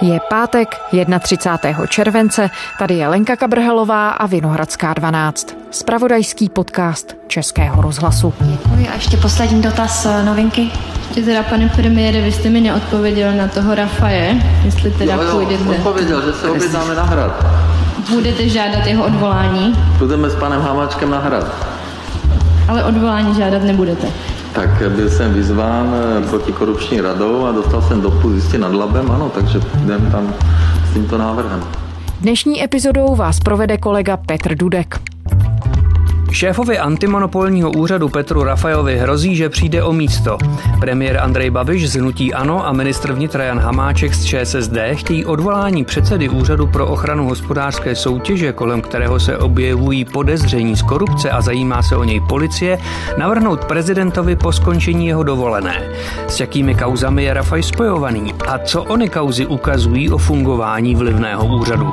Je pátek 31. července, tady je Lenka Kabrhelová a Vinohradská 12. Spravodajský podcast Českého rozhlasu. Děkuji a ještě poslední dotaz eh, novinky. Ještě teda, pane premiére, vy jste mi neodpověděl na toho Rafaje, jestli teda jo, jo, půjdete. odpověděl, že se objednáme na hrad. Budete žádat jeho odvolání, Půjdeme s panem Hamáčkem na hrad. ale odvolání žádat nebudete. Tak byl jsem vyzván eh, protikorupční radou a dostal jsem dopust jistě nad Labem, ano, takže jdem tam s tímto návrhem. Dnešní epizodou vás provede kolega Petr Dudek. Šéfovi antimonopolního úřadu Petru Rafajovi hrozí, že přijde o místo. Premiér Andrej Babiš z Hnutí Ano a ministr vnitra Jan Hamáček z ČSSD chtějí odvolání předsedy Úřadu pro ochranu hospodářské soutěže, kolem kterého se objevují podezření z korupce a zajímá se o něj policie, navrhnout prezidentovi po skončení jeho dovolené. S jakými kauzami je Rafaj spojovaný a co ony kauzy ukazují o fungování vlivného úřadu?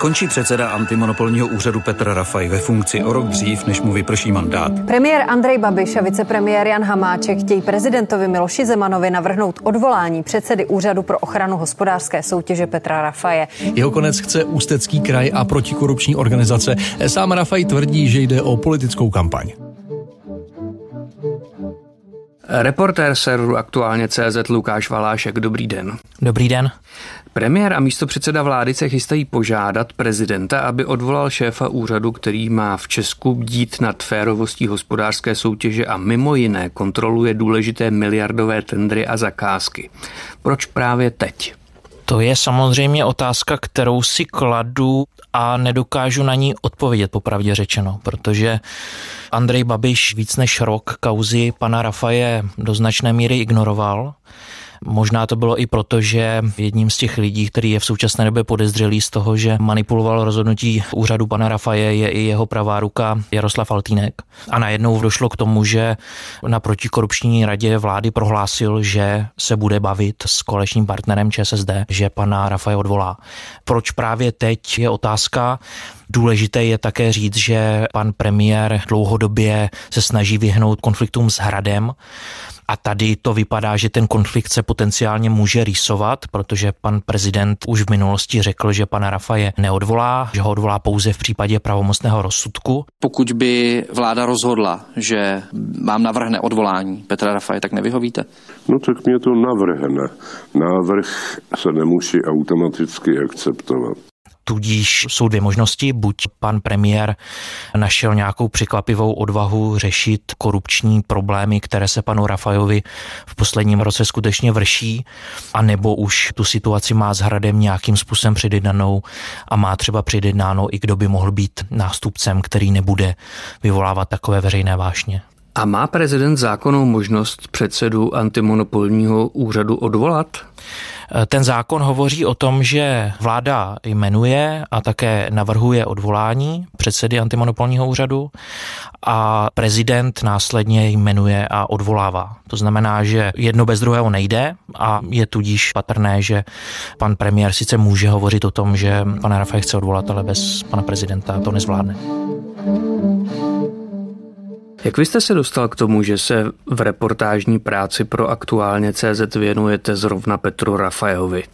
Skončí předseda antimonopolního úřadu Petr Rafaj ve funkci o rok dřív, než mu vyprší mandát. Premiér Andrej Babiš a vicepremiér Jan Hamáček chtějí prezidentovi Miloši Zemanovi navrhnout odvolání předsedy Úřadu pro ochranu hospodářské soutěže Petra Rafaje. Jeho konec chce Ústecký kraj a protikorupční organizace. Sám Rafaj tvrdí, že jde o politickou kampaň. Reportér serveru aktuálně CZ Lukáš Valášek, dobrý den. Dobrý den. Premiér a místopředseda vlády se chystají požádat prezidenta, aby odvolal šéfa úřadu, který má v Česku bdít nad férovostí hospodářské soutěže a mimo jiné kontroluje důležité miliardové tendry a zakázky. Proč právě teď? To je samozřejmě otázka, kterou si kladu a nedokážu na ní odpovědět, popravdě řečeno, protože Andrej Babiš víc než rok kauzy pana Rafaje do značné míry ignoroval. Možná to bylo i proto, že jedním z těch lidí, který je v současné době podezřelý z toho, že manipuloval rozhodnutí úřadu pana Rafaje, je i jeho pravá ruka Jaroslav Altýnek. A najednou došlo k tomu, že na protikorupční radě vlády prohlásil, že se bude bavit s kolečním partnerem ČSSD, že pana Rafaje odvolá. Proč právě teď je otázka. Důležité je také říct, že pan premiér dlouhodobě se snaží vyhnout konfliktům s Hradem a tady to vypadá, že ten konflikt se potenciálně může rýsovat, protože pan prezident už v minulosti řekl, že pana Rafaje neodvolá, že ho odvolá pouze v případě pravomocného rozsudku. Pokud by vláda rozhodla, že vám navrhne odvolání Petra Rafaje, tak nevyhovíte? No tak mě to navrhne. Návrh se nemusí automaticky akceptovat. Tudíž jsou dvě možnosti. Buď pan premiér našel nějakou překvapivou odvahu řešit korupční problémy, které se panu Rafajovi v posledním roce skutečně vrší, anebo už tu situaci má s Hradem nějakým způsobem předjednanou a má třeba předjednáno i kdo by mohl být nástupcem, který nebude vyvolávat takové veřejné vášně. A má prezident zákonnou možnost předsedu antimonopolního úřadu odvolat? Ten zákon hovoří o tom, že vláda jmenuje a také navrhuje odvolání předsedy antimonopolního úřadu a prezident následně jmenuje a odvolává. To znamená, že jedno bez druhého nejde a je tudíž patrné, že pan premiér sice může hovořit o tom, že pana Rafaje chce odvolat, ale bez pana prezidenta to nezvládne. Jak vy jste se dostal k tomu, že se v reportážní práci pro aktuálně CZ věnujete zrovna Petru Rafajovi?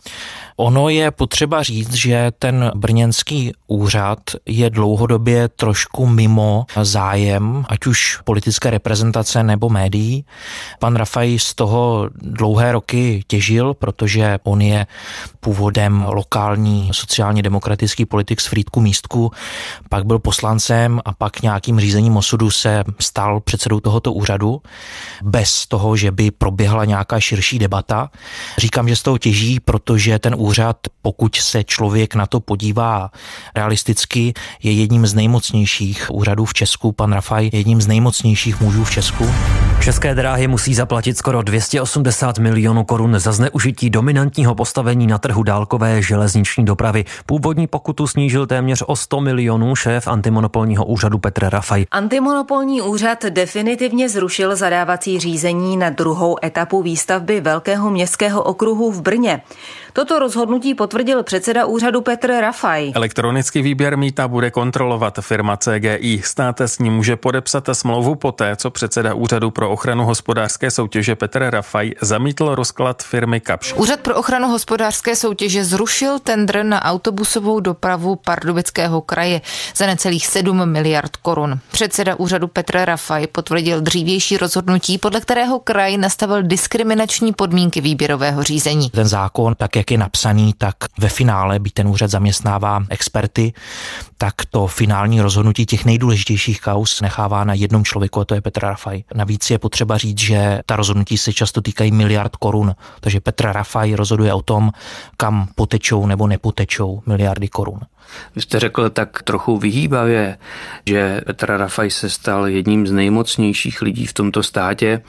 Ono je potřeba říct, že ten brněnský úřad je dlouhodobě trošku mimo zájem, ať už politické reprezentace nebo médií. Pan Rafaj z toho dlouhé roky těžil, protože on je původem lokální sociálně demokratický politik z Frýdku místku, pak byl poslancem a pak nějakým řízením osudu se stal předsedou tohoto úřadu bez toho, že by proběhla nějaká širší debata. Říkám, že z toho těží, protože ten úřad, pokud se člověk na to podívá realisticky, je jedním z nejmocnějších úřadů v Česku. Pan Rafaj je jedním z nejmocnějších mužů v Česku. České dráhy musí zaplatit skoro 280 milionů korun za zneužití dominantního postavení na trhu dálkové železniční dopravy. Původní pokutu snížil téměř o 100 milionů šéf antimonopolního úřadu Petr Rafaj. Antimonopolní úřad definitivně zrušil zadávací řízení na druhou etapu výstavby Velkého městského okruhu v Brně. Toto rozhodnutí potvrdil předseda úřadu Petr Rafaj. Elektronický výběr mýta bude kontrolovat firma CGI. Stát s ním může podepsat smlouvu poté, co předseda úřadu pro ochranu hospodářské soutěže Petr Rafaj zamítl rozklad firmy Kapš. Úřad pro ochranu hospodářské soutěže zrušil tendr na autobusovou dopravu Pardubického kraje za necelých 7 miliard korun. Předseda úřadu Petr Rafaj potvrdil dřívější rozhodnutí, podle kterého kraj nastavil diskriminační podmínky výběrového řízení. Ten zákon, tak jak je napsaný, tak ve finále, by ten úřad zaměstnává experty, tak to finální rozhodnutí těch nejdůležitějších kaus nechává na jednom člověku, a to je Petr Rafaj. Navíc je potřeba říct, že ta rozhodnutí se často týkají miliard korun, takže Petr Rafaj rozhoduje o tom, kam potečou nebo nepotečou miliardy korun. Vy jste řekl tak trochu vyhýbavě, že Petr Rafaj se stal jedním z nejmocnějších lidí v tomto státě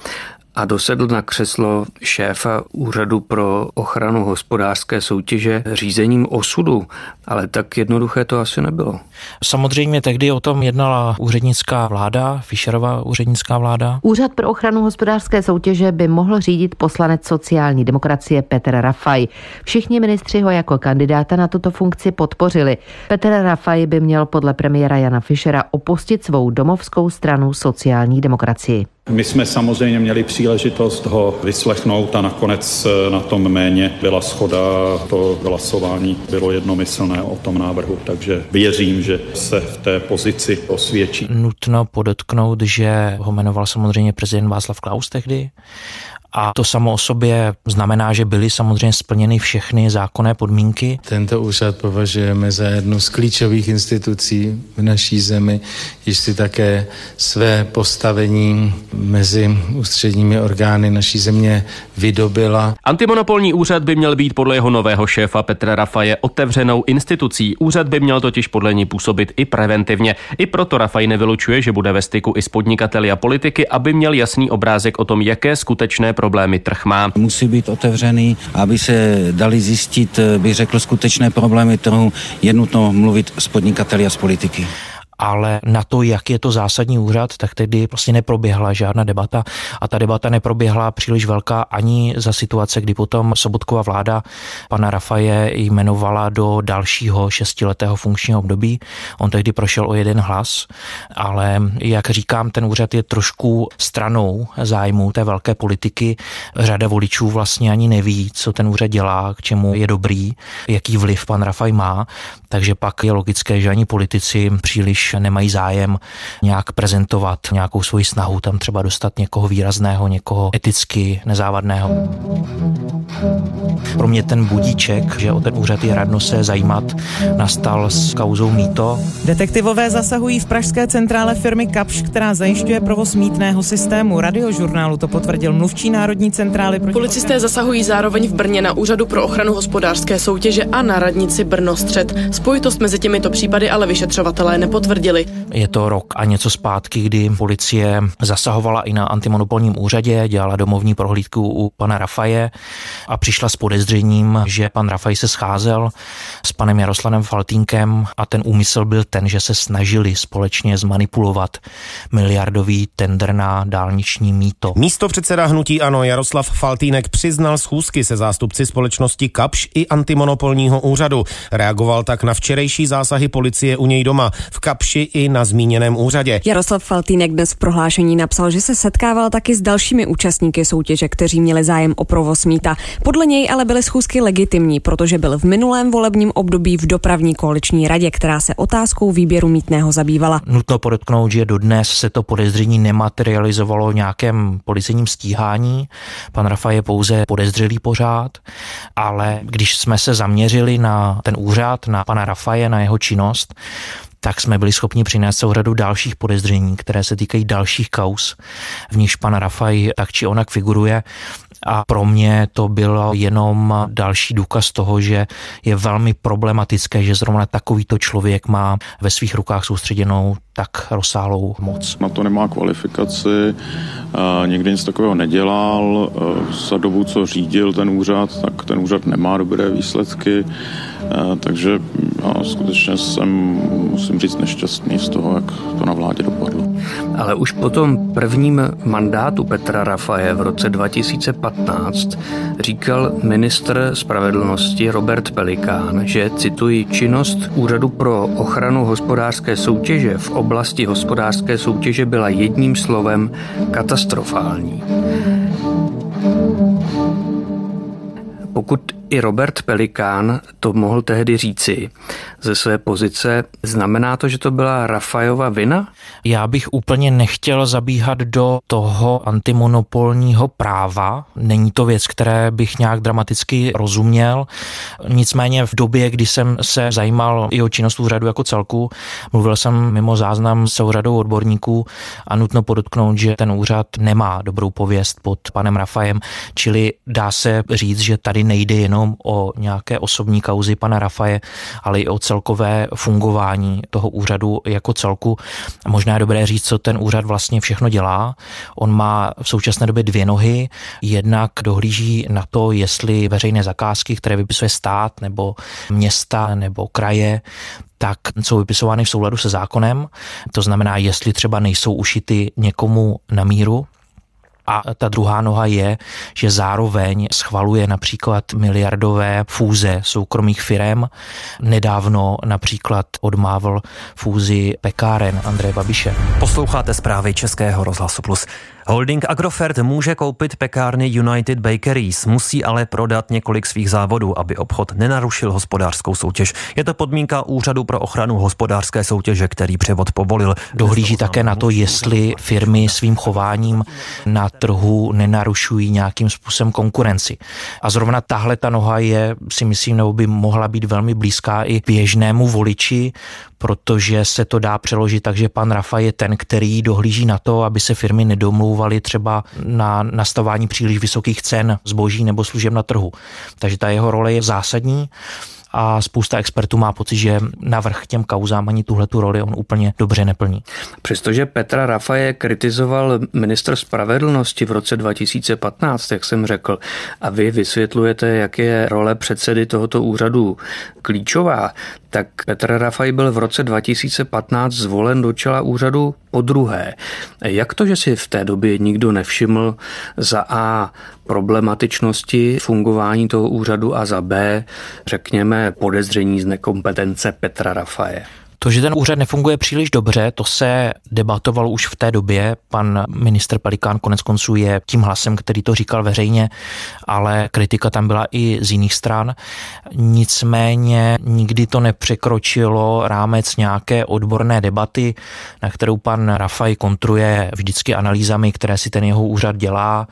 a dosedl na křeslo šéfa Úřadu pro ochranu hospodářské soutěže řízením osudu. Ale tak jednoduché to asi nebylo. Samozřejmě tehdy o tom jednala úřednická vláda, Fischerova úřednická vláda. Úřad pro ochranu hospodářské soutěže by mohl řídit poslanec sociální demokracie Petr Rafaj. Všichni ministři ho jako kandidáta na tuto funkci podpořili. Petr Rafaj by měl podle premiéra Jana Fischera opustit svou domovskou stranu sociální demokracii. My jsme samozřejmě měli příležitost ho vyslechnout a nakonec eh, na tom méně byla schoda. To hlasování bylo jednomyslné o tom návrhu, takže věřím, že se v té pozici osvědčí. Nutno podotknout, že ho jmenoval samozřejmě prezident Václav Klaus tehdy a to samo o sobě znamená, že byly samozřejmě splněny všechny zákonné podmínky. Tento úřad považujeme za jednu z klíčových institucí v naší zemi, již si také své postavení mezi ústředními orgány naší země vydobila. Antimonopolní úřad by měl být podle jeho nového šéfa Petra Rafaje otevřenou institucí. Úřad by měl totiž podle ní působit i preventivně. I proto Rafaj nevylučuje, že bude ve styku i s podnikateli a politiky, aby měl jasný obrázek o tom, jaké skutečné problémy trh má. Musí být otevřený, aby se dali zjistit, bych řekl, skutečné problémy trhu. Je nutno mluvit s podnikateli a s politiky ale na to, jak je to zásadní úřad, tak tedy prostě neproběhla žádná debata a ta debata neproběhla příliš velká ani za situace, kdy potom Sobotková vláda pana Rafaje jmenovala do dalšího šestiletého funkčního období. On tehdy prošel o jeden hlas, ale jak říkám, ten úřad je trošku stranou zájmu té velké politiky. Řada voličů vlastně ani neví, co ten úřad dělá, k čemu je dobrý, jaký vliv pan Rafaj má, takže pak je logické, že ani politici příliš nemají zájem nějak prezentovat nějakou svoji snahu, tam třeba dostat někoho výrazného, někoho eticky nezávadného. Pro mě ten budíček, že o ten úřad je radno se zajímat, nastal s kauzou Mýto. Detektivové zasahují v pražské centrále firmy Kapš, která zajišťuje provoz mítného systému. Radiožurnálu to potvrdil mluvčí Národní centrály. Proti Policisté zasahují zároveň v Brně na Úřadu pro ochranu hospodářské soutěže a na radnici Brno střed. Spojitost mezi těmito případy ale vyšetřovatelé nepotvrdili potvrdili. Je to rok a něco zpátky, kdy policie zasahovala i na antimonopolním úřadě, dělala domovní prohlídku u pana Rafaje a přišla s podezřením, že pan Rafaj se scházel s panem Jaroslavem Faltínkem a ten úmysl byl ten, že se snažili společně zmanipulovat miliardový tender na dálniční míto. Místo předseda hnutí Ano Jaroslav Faltýnek přiznal schůzky se zástupci společnosti Kapš i antimonopolního úřadu. Reagoval tak na včerejší zásahy policie u něj doma. V Kapš Kapši i na zmíněném úřadě. Jaroslav Faltýnek dnes v prohlášení napsal, že se setkával taky s dalšími účastníky soutěže, kteří měli zájem o provoz mýta. Podle něj ale byly schůzky legitimní, protože byl v minulém volebním období v dopravní koaliční radě, která se otázkou výběru mítného zabývala. Nutno podotknout, že dodnes se to podezření nematerializovalo v nějakém policejním stíhání. Pan Rafa je pouze podezřelý pořád, ale když jsme se zaměřili na ten úřad, na pana Rafaje, na jeho činnost, tak jsme byli schopni přinést řadu dalších podezření, které se týkají dalších kaus, v níž pan Rafaj tak či onak figuruje. A pro mě to byl jenom další důkaz toho, že je velmi problematické, že zrovna takovýto člověk má ve svých rukách soustředěnou tak rozsáhlou moc. Na to nemá kvalifikaci, nikdy nic takového nedělal. Za dobu, co řídil ten úřad, tak ten úřad nemá dobré výsledky. Takže já skutečně jsem, musím říct, nešťastný z toho, jak to na vládě dopadlo. Ale už potom prvním mandátu Petra Rafaje v roce 2015 říkal ministr spravedlnosti Robert Pelikán, že, cituji, činnost Úřadu pro ochranu hospodářské soutěže v oblasti hospodářské soutěže byla jedním slovem katastrofální. Pokud i Robert Pelikán to mohl tehdy říci ze své pozice. Znamená to, že to byla Rafajova vina? Já bych úplně nechtěl zabíhat do toho antimonopolního práva. Není to věc, které bych nějak dramaticky rozuměl. Nicméně v době, kdy jsem se zajímal i o činnost úřadu jako celku, mluvil jsem mimo záznam s řadou odborníků a nutno podotknout, že ten úřad nemá dobrou pověst pod panem Rafajem, čili dá se říct, že tady nejde jenom jenom o nějaké osobní kauzy pana Rafaje, ale i o celkové fungování toho úřadu jako celku. Možná je dobré říct, co ten úřad vlastně všechno dělá. On má v současné době dvě nohy. Jednak dohlíží na to, jestli veřejné zakázky, které vypisuje stát nebo města nebo kraje, tak jsou vypisovány v souladu se zákonem. To znamená, jestli třeba nejsou ušity někomu na míru, a ta druhá noha je, že zároveň schvaluje například miliardové fúze soukromých firm. Nedávno například odmávl fúzi pekáren Andreje Babiše. Posloucháte zprávy Českého rozhlasu Plus. Holding Agrofert může koupit pekárny United Bakeries, musí ale prodat několik svých závodů, aby obchod nenarušil hospodářskou soutěž. Je to podmínka Úřadu pro ochranu hospodářské soutěže, který převod povolil. Dohlíží také na to, jestli firmy svým chováním na trhu nenarušují nějakým způsobem konkurenci. A zrovna tahle ta noha je, si myslím, nebo by mohla být velmi blízká i běžnému voliči, protože se to dá přeložit tak, že pan Rafa je ten, který dohlíží na to, aby se firmy nedomlouvaly třeba na nastavání příliš vysokých cen zboží nebo služeb na trhu. Takže ta jeho role je zásadní a spousta expertů má pocit, že navrh těm kauzám ani tuhle tu roli on úplně dobře neplní. Přestože Petra Rafaje kritizoval ministr spravedlnosti v roce 2015, jak jsem řekl, a vy vysvětlujete, jak je role předsedy tohoto úřadu klíčová, tak Petr Rafaj byl v roce 2015 zvolen do čela úřadu po druhé. Jak to, že si v té době nikdo nevšiml za A problematičnosti fungování toho úřadu a za B, řekněme, podezření z nekompetence Petra Rafaje? To, že ten úřad nefunguje příliš dobře, to se debatovalo už v té době. Pan ministr Pelikán konec konců je tím hlasem, který to říkal veřejně, ale kritika tam byla i z jiných stran. Nicméně nikdy to nepřekročilo rámec nějaké odborné debaty, na kterou pan Rafaj kontruje vždycky analýzami, které si ten jeho úřad dělá,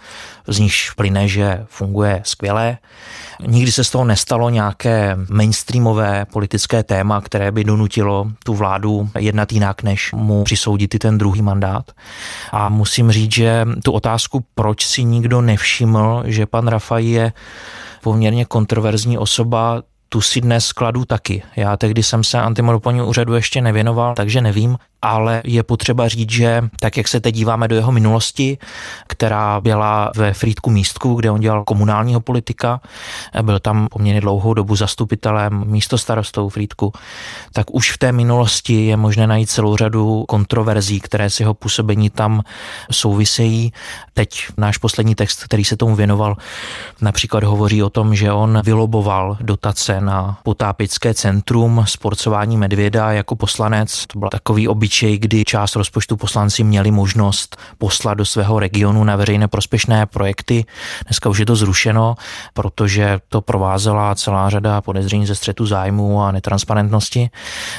z nichž plyne, že funguje skvěle. Nikdy se z toho nestalo nějaké mainstreamové politické téma, které by donutilo tu vládu jednat jinak, než mu přisoudit i ten druhý mandát. A musím říct, že tu otázku, proč si nikdo nevšiml, že pan Rafaj je poměrně kontroverzní osoba, tu si dnes kladu taky. Já tehdy jsem se antimonopolnímu úřadu ještě nevěnoval, takže nevím ale je potřeba říct, že tak, jak se teď díváme do jeho minulosti, která byla ve Frýdku místku, kde on dělal komunálního politika, byl tam poměrně dlouhou dobu zastupitelem, místo starostou Frýdku, tak už v té minulosti je možné najít celou řadu kontroverzí, které s jeho působení tam souvisejí. Teď náš poslední text, který se tomu věnoval, například hovoří o tom, že on vyloboval dotace na potápické centrum sporcování medvěda jako poslanec. To byl takový obyčejný obyčej, kdy část rozpočtu poslanci měli možnost poslat do svého regionu na veřejné prospěšné projekty. Dneska už je to zrušeno, protože to provázela celá řada podezření ze střetu zájmu a netransparentnosti.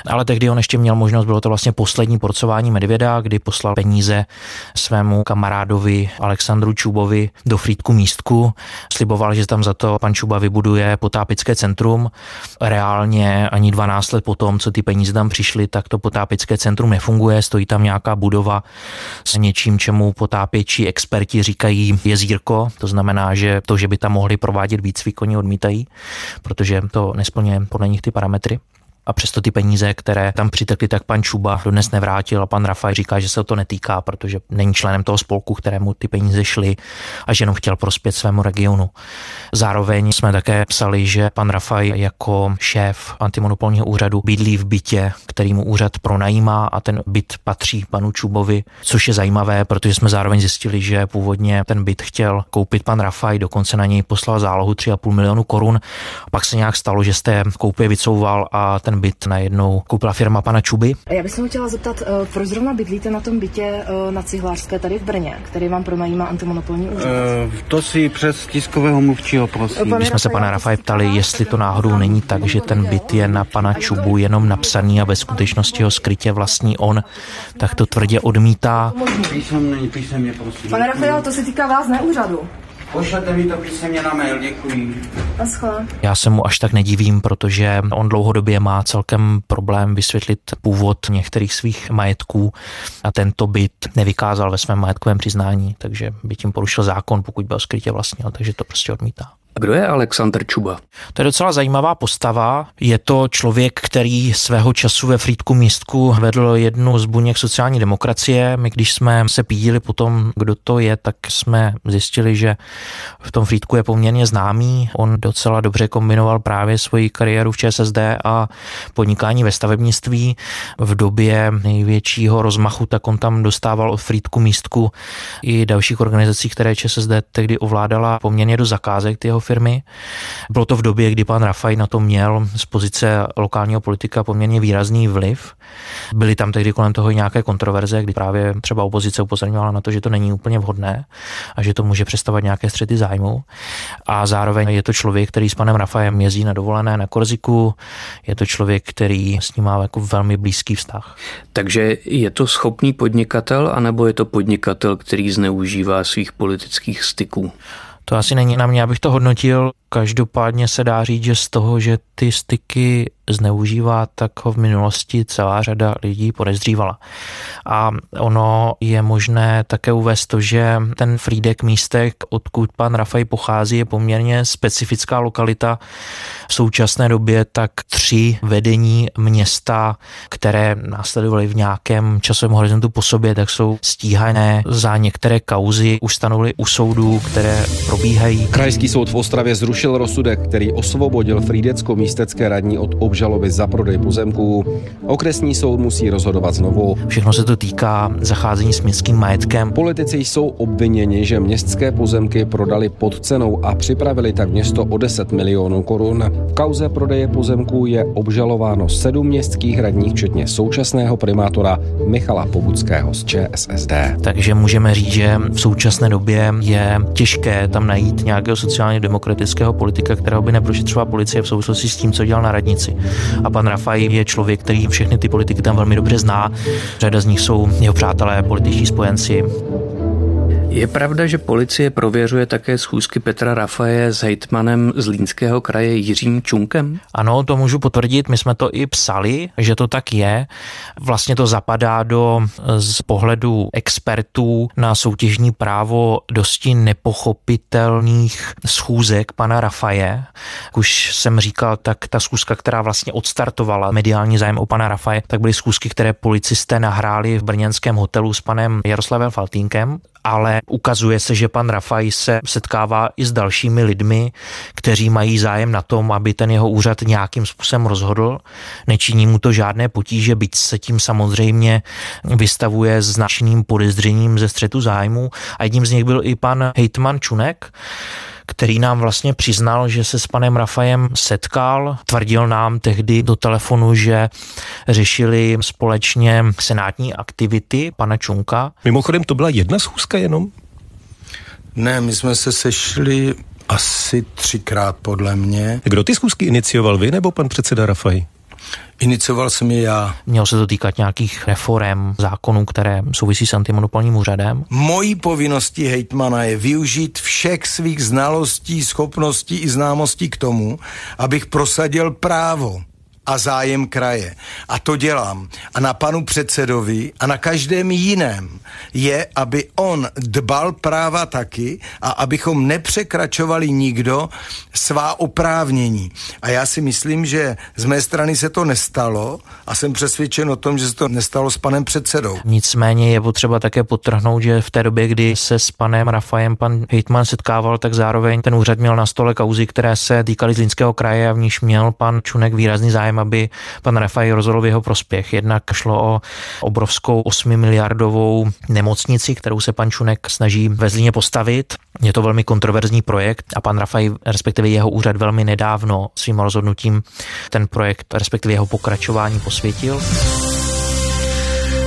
Ale tehdy on ještě měl možnost, bylo to vlastně poslední porcování medvěda, kdy poslal peníze svému kamarádovi Alexandru Čubovi do Frýdku místku. Sliboval, že tam za to pan Čuba vybuduje potápické centrum. Reálně ani 12 let potom, co ty peníze tam přišly, tak to potápické centrum nefunguje, stojí tam nějaká budova s něčím, čemu potápěči experti říkají jezírko, to znamená, že to, že by tam mohli provádět výcvik, oni odmítají, protože to nesplňuje podle nich ty parametry. A přesto ty peníze, které tam přitekly, tak pan Čuba dodnes nevrátil a pan Rafaj říká, že se to netýká, protože není členem toho spolku, kterému ty peníze šly a že jenom chtěl prospět svému regionu. Zároveň jsme také psali, že pan Rafaj jako šéf antimonopolního úřadu bydlí v bytě, který mu úřad pronajímá a ten byt patří panu Čubovi, což je zajímavé, protože jsme zároveň zjistili, že původně ten byt chtěl koupit pan Rafaj, dokonce na něj poslal zálohu 3,5 milionu korun. Pak se nějak stalo, že jste koupě vycouval a ten byt najednou koupila firma pana Čuby. Já bych se chtěla zeptat, eh, proč zrovna bydlíte na tom bytě eh, na Cihlářské tady v Brně, který vám pronajímá antimonopolní úřad? Uh, to si přes tiskového mluvčího prosím. Když jsme se pana Rafaj ptali, jestli to náhodou není tak, že ten byt je na pana Čubu jenom napsaný a ve skutečnosti ho skrytě vlastní on, tak to tvrdě odmítá. Písemně, písemně, prosím. Pane Rafael, to se týká vás, ne úřadu. Pošlete mi to písemně na mail, děkuji. Já se mu až tak nedivím, protože on dlouhodobě má celkem problém vysvětlit původ některých svých majetků a tento byt nevykázal ve svém majetkovém přiznání, takže by tím porušil zákon, pokud byl skrytě vlastnil, takže to prostě odmítá. A kdo je Aleksandr Čuba? To je docela zajímavá postava. Je to člověk, který svého času ve Frýdku místku vedl jednu z buněk sociální demokracie. My, když jsme se pídili po tom, kdo to je, tak jsme zjistili, že v tom Frýdku je poměrně známý. On docela dobře kombinoval právě svoji kariéru v ČSSD a podnikání ve stavebnictví. V době největšího rozmachu, tak on tam dostával od Frýdku místku i dalších organizací, které ČSSD tehdy ovládala poměrně do zakázek. Ty jeho firmy. Bylo to v době, kdy pan Rafaj na to měl z pozice lokálního politika poměrně výrazný vliv. Byly tam tehdy kolem toho i nějaké kontroverze, kdy právě třeba opozice upozorňovala na to, že to není úplně vhodné a že to může představovat nějaké střety zájmu. A zároveň je to člověk, který s panem Rafajem jezdí na dovolené na Korziku, je to člověk, který s ním má jako velmi blízký vztah. Takže je to schopný podnikatel, anebo je to podnikatel, který zneužívá svých politických styků? To asi není na mě, abych to hodnotil. Každopádně se dá říct, že z toho, že ty styky zneužívá, tak ho v minulosti celá řada lidí podezřívala. A ono je možné také uvést to, že ten Frídek místek, odkud pan Rafaj pochází, je poměrně specifická lokalita. V současné době tak tři vedení města, které následovaly v nějakém časovém horizontu po sobě, tak jsou stíhané za některé kauzy, už u soudů, které probíhají. Krajský soud v Ostravě zrušil rozsudek, který osvobodil Frídecko-místecké radní od obžaloby za prodej pozemků. Okresní soud musí rozhodovat znovu. Všechno se to týká zacházení s městským majetkem. Politici jsou obviněni, že městské pozemky prodali pod cenou a připravili tak město o 10 milionů korun. V kauze prodeje pozemků je obžalováno sedm městských radních, včetně současného primátora Michala Pobuckého z ČSSD. Takže můžeme říct, že v současné době je těžké tam najít nějakého sociálně demokratického politika, kterého by neprošetřovala policie v souvislosti s tím, co dělal na radnici. A pan Rafaj je člověk, který všechny ty politiky tam velmi dobře zná. Řada z nich jsou jeho přátelé, političtí spojenci. Je pravda, že policie prověřuje také schůzky Petra Rafaje s hejtmanem z Línského kraje Jiřím Čunkem? Ano, to můžu potvrdit. My jsme to i psali, že to tak je. Vlastně to zapadá do z pohledu expertů na soutěžní právo dosti nepochopitelných schůzek pana Rafaje. Už jsem říkal, tak ta schůzka, která vlastně odstartovala mediální zájem o pana Rafaje, tak byly schůzky, které policisté nahráli v brněnském hotelu s panem Jaroslavem Faltínkem ale ukazuje se, že pan Rafaj se setkává i s dalšími lidmi, kteří mají zájem na tom, aby ten jeho úřad nějakým způsobem rozhodl. Nečiní mu to žádné potíže, byť se tím samozřejmě vystavuje značným podezřením ze střetu zájmu. A jedním z nich byl i pan hejtman Čunek, který nám vlastně přiznal, že se s panem Rafajem setkal. Tvrdil nám tehdy do telefonu, že řešili společně senátní aktivity pana Čunka. Mimochodem to byla jedna schůzka jenom? Ne, my jsme se sešli asi třikrát podle mě. Kdo ty schůzky inicioval, vy nebo pan předseda Rafaj? Inicioval jsem je já. Mělo se to týkat nějakých reform, zákonů, které souvisí s antimonopolním úřadem? Mojí povinností hejtmana je využít všech svých znalostí, schopností i známostí k tomu, abych prosadil právo. A zájem kraje. A to dělám. A na panu předsedovi a na každém jiném je, aby on dbal práva taky a abychom nepřekračovali nikdo svá oprávnění. A já si myslím, že z mé strany se to nestalo a jsem přesvědčen o tom, že se to nestalo s panem předsedou. Nicméně je potřeba také potrhnout, že v té době, kdy se s panem Rafajem pan Hejtman setkával, tak zároveň ten úřad měl na stole kauzy, které se týkaly Zlínského kraje a v níž měl pan Čunek výrazný zájem, aby pan Rafaj rozhodl v jeho prospěch. Jednak šlo o obrovskou 8 miliardovou nemocnici, kterou se pan Čunek snaží ve Zlíně postavit. Je to velmi kontroverzní projekt a pan Rafaj, respektive jeho úřad velmi nedávno svým rozhodnutím ten projekt, respektive jeho pokračování posvětil.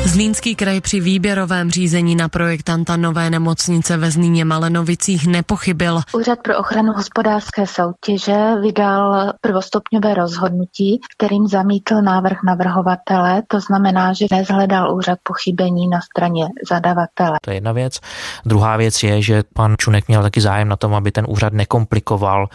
Zlínský kraj při výběrovém řízení na projektanta nové nemocnice ve Zlíně Malenovicích nepochybil. Úřad pro ochranu hospodářské soutěže vydal prvostupňové rozhodnutí, kterým zamítl návrh navrhovatele. To znamená, že nezhledal úřad pochybení na straně zadavatele. To je jedna věc. Druhá věc je, že pan Čunek měl taky zájem na tom, aby ten úřad nekomplikoval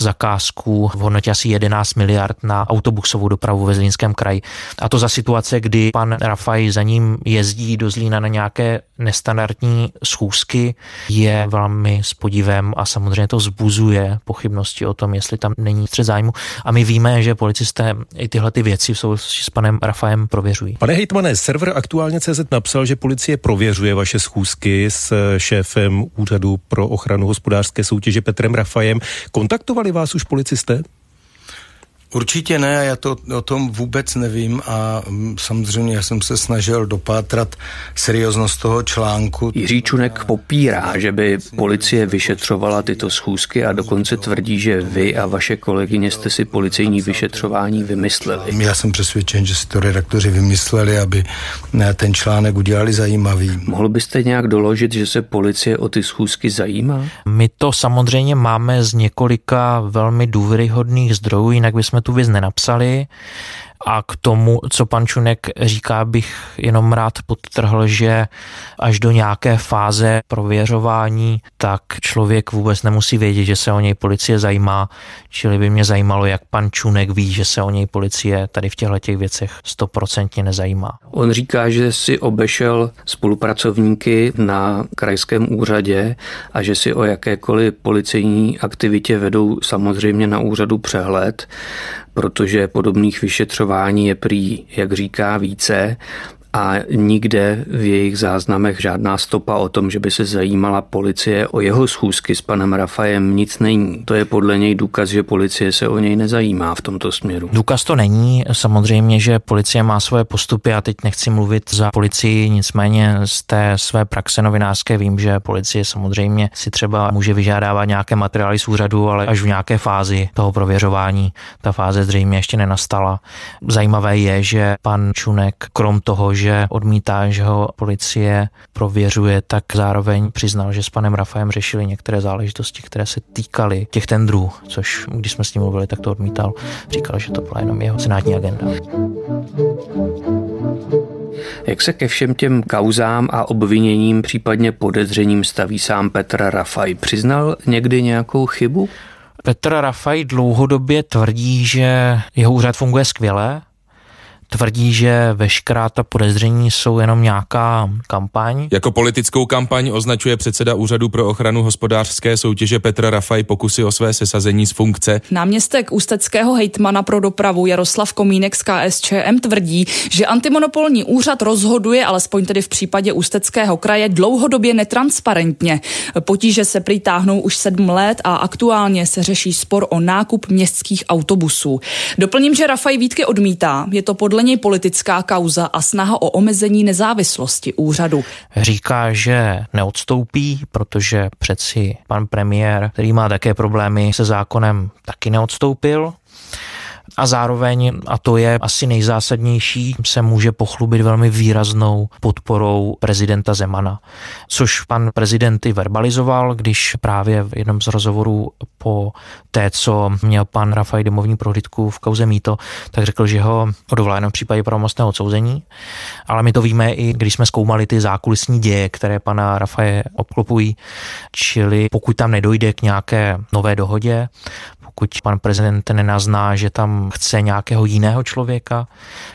zakázku v hodnotě asi 11 miliard na autobusovou dopravu ve Zlínském kraji. A to za situace, kdy pan Rafaj za ním jezdí do Zlína na nějaké nestandardní schůzky, je velmi s podívem a samozřejmě to zbuzuje pochybnosti o tom, jestli tam není střed zájmu. A my víme, že policisté i tyhle ty věci v souvislosti s panem Rafajem prověřují. Pane hejtmane, server aktuálně CZ napsal, že policie prověřuje vaše schůzky s šéfem Úřadu pro ochranu hospodářské soutěže Petrem Rafajem. Kontaktovali vás už policisté? Určitě ne, já to o tom vůbec nevím a mm, samozřejmě já jsem se snažil dopátrat serióznost toho článku. Jiří Čunek popírá, že by policie vyšetřovala tyto schůzky a dokonce tvrdí, že vy a vaše kolegyně jste si policejní vyšetřování vymysleli. Já jsem přesvědčen, že si to redaktoři vymysleli, aby ten článek udělali zajímavý. Mohl byste nějak doložit, že se policie o ty schůzky zajímá? My to samozřejmě máme z několika velmi důvěryhodných zdrojů, jinak bychom tu věc nenapsali. A k tomu, co pan Čunek říká, bych jenom rád podtrhl, že až do nějaké fáze prověřování, tak člověk vůbec nemusí vědět, že se o něj policie zajímá. Čili by mě zajímalo, jak pan Čunek ví, že se o něj policie tady v těchto těch věcech stoprocentně nezajímá. On říká, že si obešel spolupracovníky na krajském úřadě a že si o jakékoliv policejní aktivitě vedou samozřejmě na úřadu přehled protože podobných vyšetřování je prý, jak říká, více a nikde v jejich záznamech žádná stopa o tom, že by se zajímala policie o jeho schůzky s panem Rafajem, nic není. To je podle něj důkaz, že policie se o něj nezajímá v tomto směru. Důkaz to není. Samozřejmě, že policie má svoje postupy a teď nechci mluvit za policii, nicméně z té své praxe novinářské vím, že policie samozřejmě si třeba může vyžádávat nějaké materiály z úřadu, ale až v nějaké fázi toho prověřování. Ta fáze zřejmě ještě nenastala. Zajímavé je, že pan Čunek, krom toho, že odmítá, že ho policie prověřuje, tak zároveň přiznal, že s panem Rafajem řešili některé záležitosti, které se týkaly těch tendrů, což když jsme s ním mluvili, tak to odmítal. Říkal, že to byla jenom jeho senátní agenda. Jak se ke všem těm kauzám a obviněním, případně podezřením staví sám Petr Rafaj? Přiznal někdy nějakou chybu? Petr Rafaj dlouhodobě tvrdí, že jeho úřad funguje skvěle, tvrdí, že veškerá ta podezření jsou jenom nějaká kampaň. Jako politickou kampaň označuje předseda Úřadu pro ochranu hospodářské soutěže Petra Rafaj pokusy o své sesazení z funkce. Náměstek ústeckého hejtmana pro dopravu Jaroslav Komínek z KSČM tvrdí, že antimonopolní úřad rozhoduje, alespoň tedy v případě ústeckého kraje, dlouhodobě netransparentně. Potíže se přitáhnou už sedm let a aktuálně se řeší spor o nákup městských autobusů. Doplním, že Rafaj výtky odmítá. Je to podle něj politická kauza a snaha o omezení nezávislosti úřadu. Říká, že neodstoupí, protože přeci pan premiér, který má také problémy se zákonem, taky neodstoupil a zároveň, a to je asi nejzásadnější, se může pochlubit velmi výraznou podporou prezidenta Zemana, což pan prezident i verbalizoval, když právě v jednom z rozhovorů po té, co měl pan Rafaj domovní prohlídku v kauze Mýto, tak řekl, že ho odvolá jenom v případě pravomocného odsouzení. Ale my to víme i, když jsme zkoumali ty zákulisní děje, které pana Rafaje obklopují, čili pokud tam nedojde k nějaké nové dohodě, pokud pan prezident nenazná, že tam chce nějakého jiného člověka,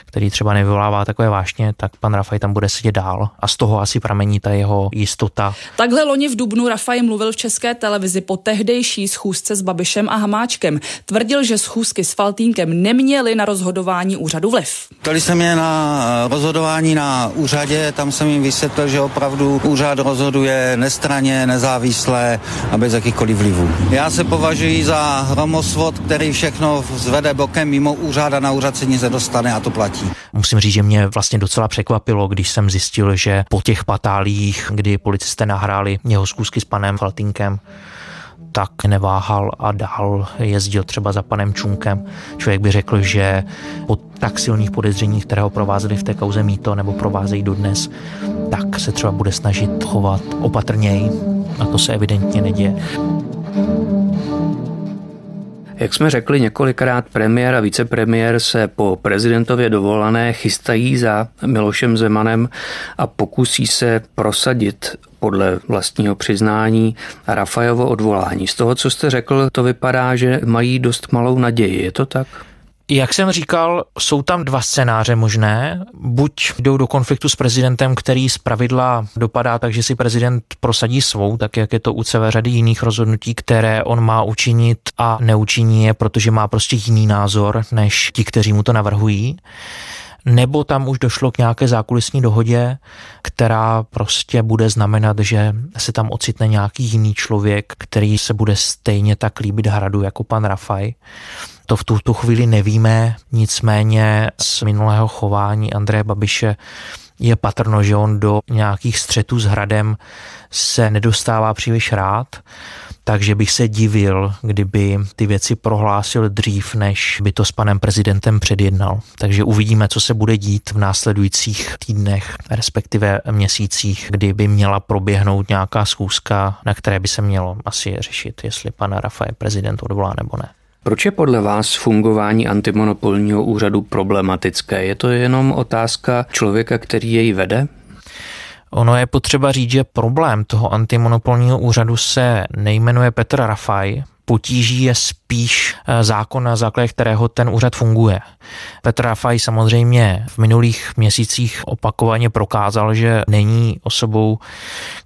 který třeba nevyvolává takové vášně, tak pan Rafaj tam bude sedět dál a z toho asi pramení ta jeho jistota. Takhle loni v Dubnu Rafaj mluvil v české televizi po tehdejší schůzce s Babišem a Hamáčkem. Tvrdil, že schůzky s Faltínkem neměly na rozhodování úřadu vliv. Ptali se mě na eh, rozhodování na úřadě, tam jsem jim vysvětlil, že opravdu úřad rozhoduje nestraně, nezávisle a bez jakýchkoliv vlivů. Já se považuji za hromosvod, který všechno zvede bokem mimo úřad a na úřad se nic nedostane a to platí. Musím říct, že mě vlastně docela překvapilo, když jsem zjistil, že po těch patálích, kdy policisté nahráli jeho zkusky s panem Faltinkem, tak neváhal a dál jezdil třeba za panem Čunkem. Člověk by řekl, že po tak silných podezřeních, které ho provázely v té kauze mýto nebo provázejí dodnes, tak se třeba bude snažit chovat opatrněji a to se evidentně neděje. Jak jsme řekli několikrát, premiér a vicepremiér se po prezidentově dovolané chystají za Milošem Zemanem a pokusí se prosadit podle vlastního přiznání Rafajovo odvolání. Z toho, co jste řekl, to vypadá, že mají dost malou naději. Je to tak? Jak jsem říkal, jsou tam dva scénáře možné. Buď jdou do konfliktu s prezidentem, který z pravidla dopadá tak, že si prezident prosadí svou, tak jak je to u celé řady jiných rozhodnutí, které on má učinit a neučiní je, protože má prostě jiný názor než ti, kteří mu to navrhují nebo tam už došlo k nějaké zákulisní dohodě, která prostě bude znamenat, že se tam ocitne nějaký jiný člověk, který se bude stejně tak líbit hradu jako pan Rafaj. To v tuto chvíli nevíme, nicméně z minulého chování Andreje Babiše je patrno, že on do nějakých střetů s hradem se nedostává příliš rád, takže bych se divil, kdyby ty věci prohlásil dřív, než by to s panem prezidentem předjednal. Takže uvidíme, co se bude dít v následujících týdnech, respektive měsících, kdy by měla proběhnout nějaká schůzka, na které by se mělo asi řešit, jestli pan Rafael prezident odvolá nebo ne. Proč je podle vás fungování antimonopolního úřadu problematické? Je to jenom otázka člověka, který jej vede? Ono je potřeba říct, že problém toho antimonopolního úřadu se nejmenuje Petr Rafaj, potíží je spíš eh, zákon, na základě kterého ten úřad funguje. Petr Rafaj samozřejmě v minulých měsících opakovaně prokázal, že není osobou,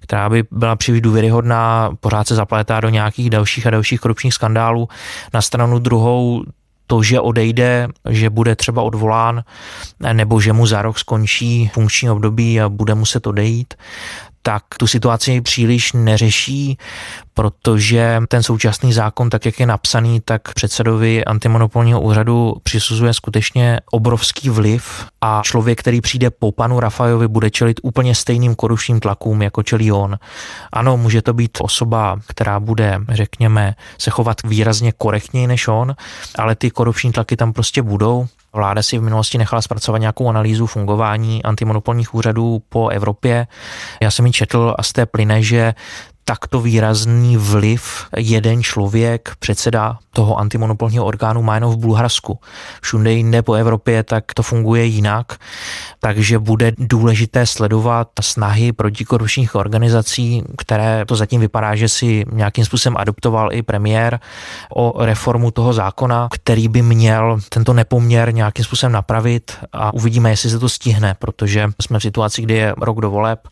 která by byla příliš důvěryhodná, pořád se zaplétá do nějakých dalších a dalších korupčních skandálů. Na stranu druhou to, že odejde, že bude třeba odvolán, nebo že mu za rok skončí funkční období a bude muset odejít, tak tu situaci příliš neřeší, protože ten současný zákon, tak jak je napsaný, tak předsedovi antimonopolního úřadu přisuzuje skutečně obrovský vliv a člověk, který přijde po panu Rafajovi, bude čelit úplně stejným korupčním tlakům, jako čelí on. Ano, může to být osoba, která bude, řekněme, se chovat výrazně korektněji než on, ale ty korupční tlaky tam prostě budou. Vláda si v minulosti nechala zpracovat nějakou analýzu fungování antimonopolních úřadů po Evropě. Já jsem ji četl a z té plyne, že takto výrazný vliv jeden člověk, předseda toho antimonopolního orgánu má jenom v Bulharsku. Všude jinde po Evropě tak to funguje jinak, takže bude důležité sledovat snahy protikorupčních organizací, které to zatím vypadá, že si nějakým způsobem adoptoval i premiér o reformu toho zákona, který by měl tento nepoměr nějakým způsobem napravit a uvidíme, jestli se to stihne, protože jsme v situaci, kdy je rok do voleb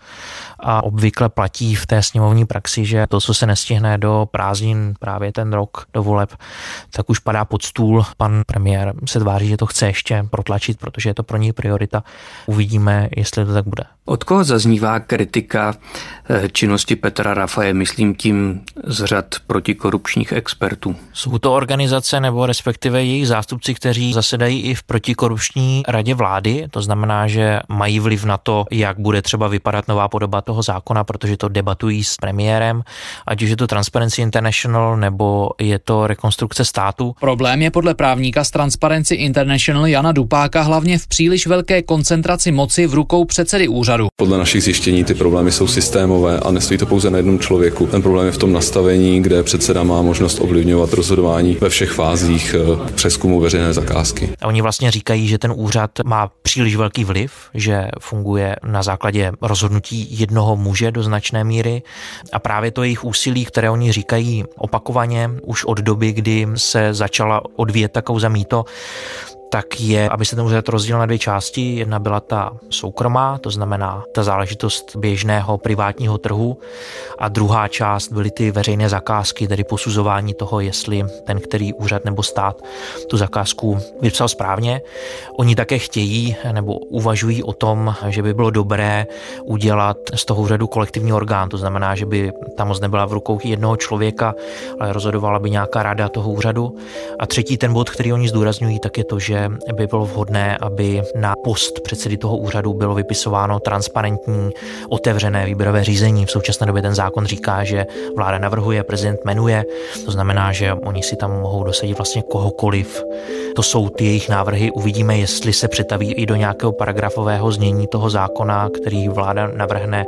a obvykle platí v té sněmovní praxi, že to, co se nestihne do prázdnin právě ten rok do voleb, tak už padá pod stůl. Pan premiér se tváří, že to chce ještě protlačit, protože je to pro něj priorita. Uvidíme, jestli to tak bude. Od koho zaznívá kritika eh, činnosti Petra Rafaje, myslím tím z řad protikorupčních expertů? Jsou to organizace nebo respektive jejich zástupci, kteří zasedají i v protikorupční radě vlády, to znamená, že mají vliv na to, jak bude třeba vypadat nová podoba toho zákona, protože to debatují s premiérem, ať už je to Transparency International nebo je to rekonstrukce státu. Problém je podle právníka z Transparency International Jana Dupáka hlavně v příliš velké koncentraci moci v rukou předsedy úřadu. Podle našich zjištění ty problémy jsou systémové a nestojí to pouze na jednom člověku. Ten problém je v tom nastavení, kde předseda má možnost ovlivňovat rozhodování ve všech fázích eh, přeskumu veřejné zakázky. A oni vlastně říkají, že ten úřad má příliš velký vliv, že funguje na základě rozhodnutí jednoho muže do značné míry a právě to jejich úsilí, které oni říkají opakovaně už od doby, kdy se začala odvíjet ta kauza mýto, tak je, aby se ten úřad rozdělil na dvě části. Jedna byla ta soukromá, to znamená ta záležitost běžného privátního trhu a druhá část byly ty veřejné zakázky, tedy posuzování toho, jestli ten, který úřad nebo stát tu zakázku vypsal správně. Oni také chtějí nebo uvažují o tom, že by bylo dobré udělat z toho úřadu kolektivní orgán, to znamená, že by tam moc nebyla v rukou jednoho člověka, ale rozhodovala by nějaká rada toho úřadu. A třetí ten bod, který oni zdůrazňují, tak je to, že by bylo vhodné, aby na post předsedy toho úřadu bylo vypisováno transparentní, otevřené výběrové řízení. V současné době ten zákon říká, že vláda navrhuje, prezident jmenuje, to znamená, že oni si tam mohou dosadit vlastně kohokoliv. To jsou ty jejich návrhy. Uvidíme, jestli se přetaví i do nějakého paragrafového znění toho zákona, který vláda navrhne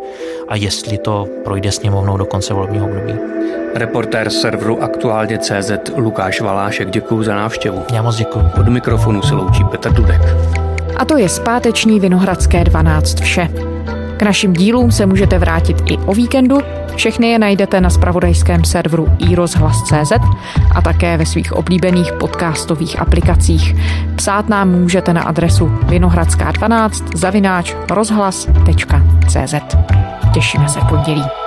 a jestli to projde sněmovnou do konce volebního období. Reportér serveru Aktuálně CZ Lukáš Valášek, děkuji za návštěvu. Já moc děkuji. Od mikrofonu se loučí Petr Dudek. A to je zpáteční Vinohradské 12 vše. K našim dílům se můžete vrátit i o víkendu. Všechny je najdete na spravodajském serveru iRozhlas.cz a také ve svých oblíbených podcastových aplikacích. Psát nám můžete na adresu vinohradská12 zavináč rozhlas.cz. Těšíme se v pondělí.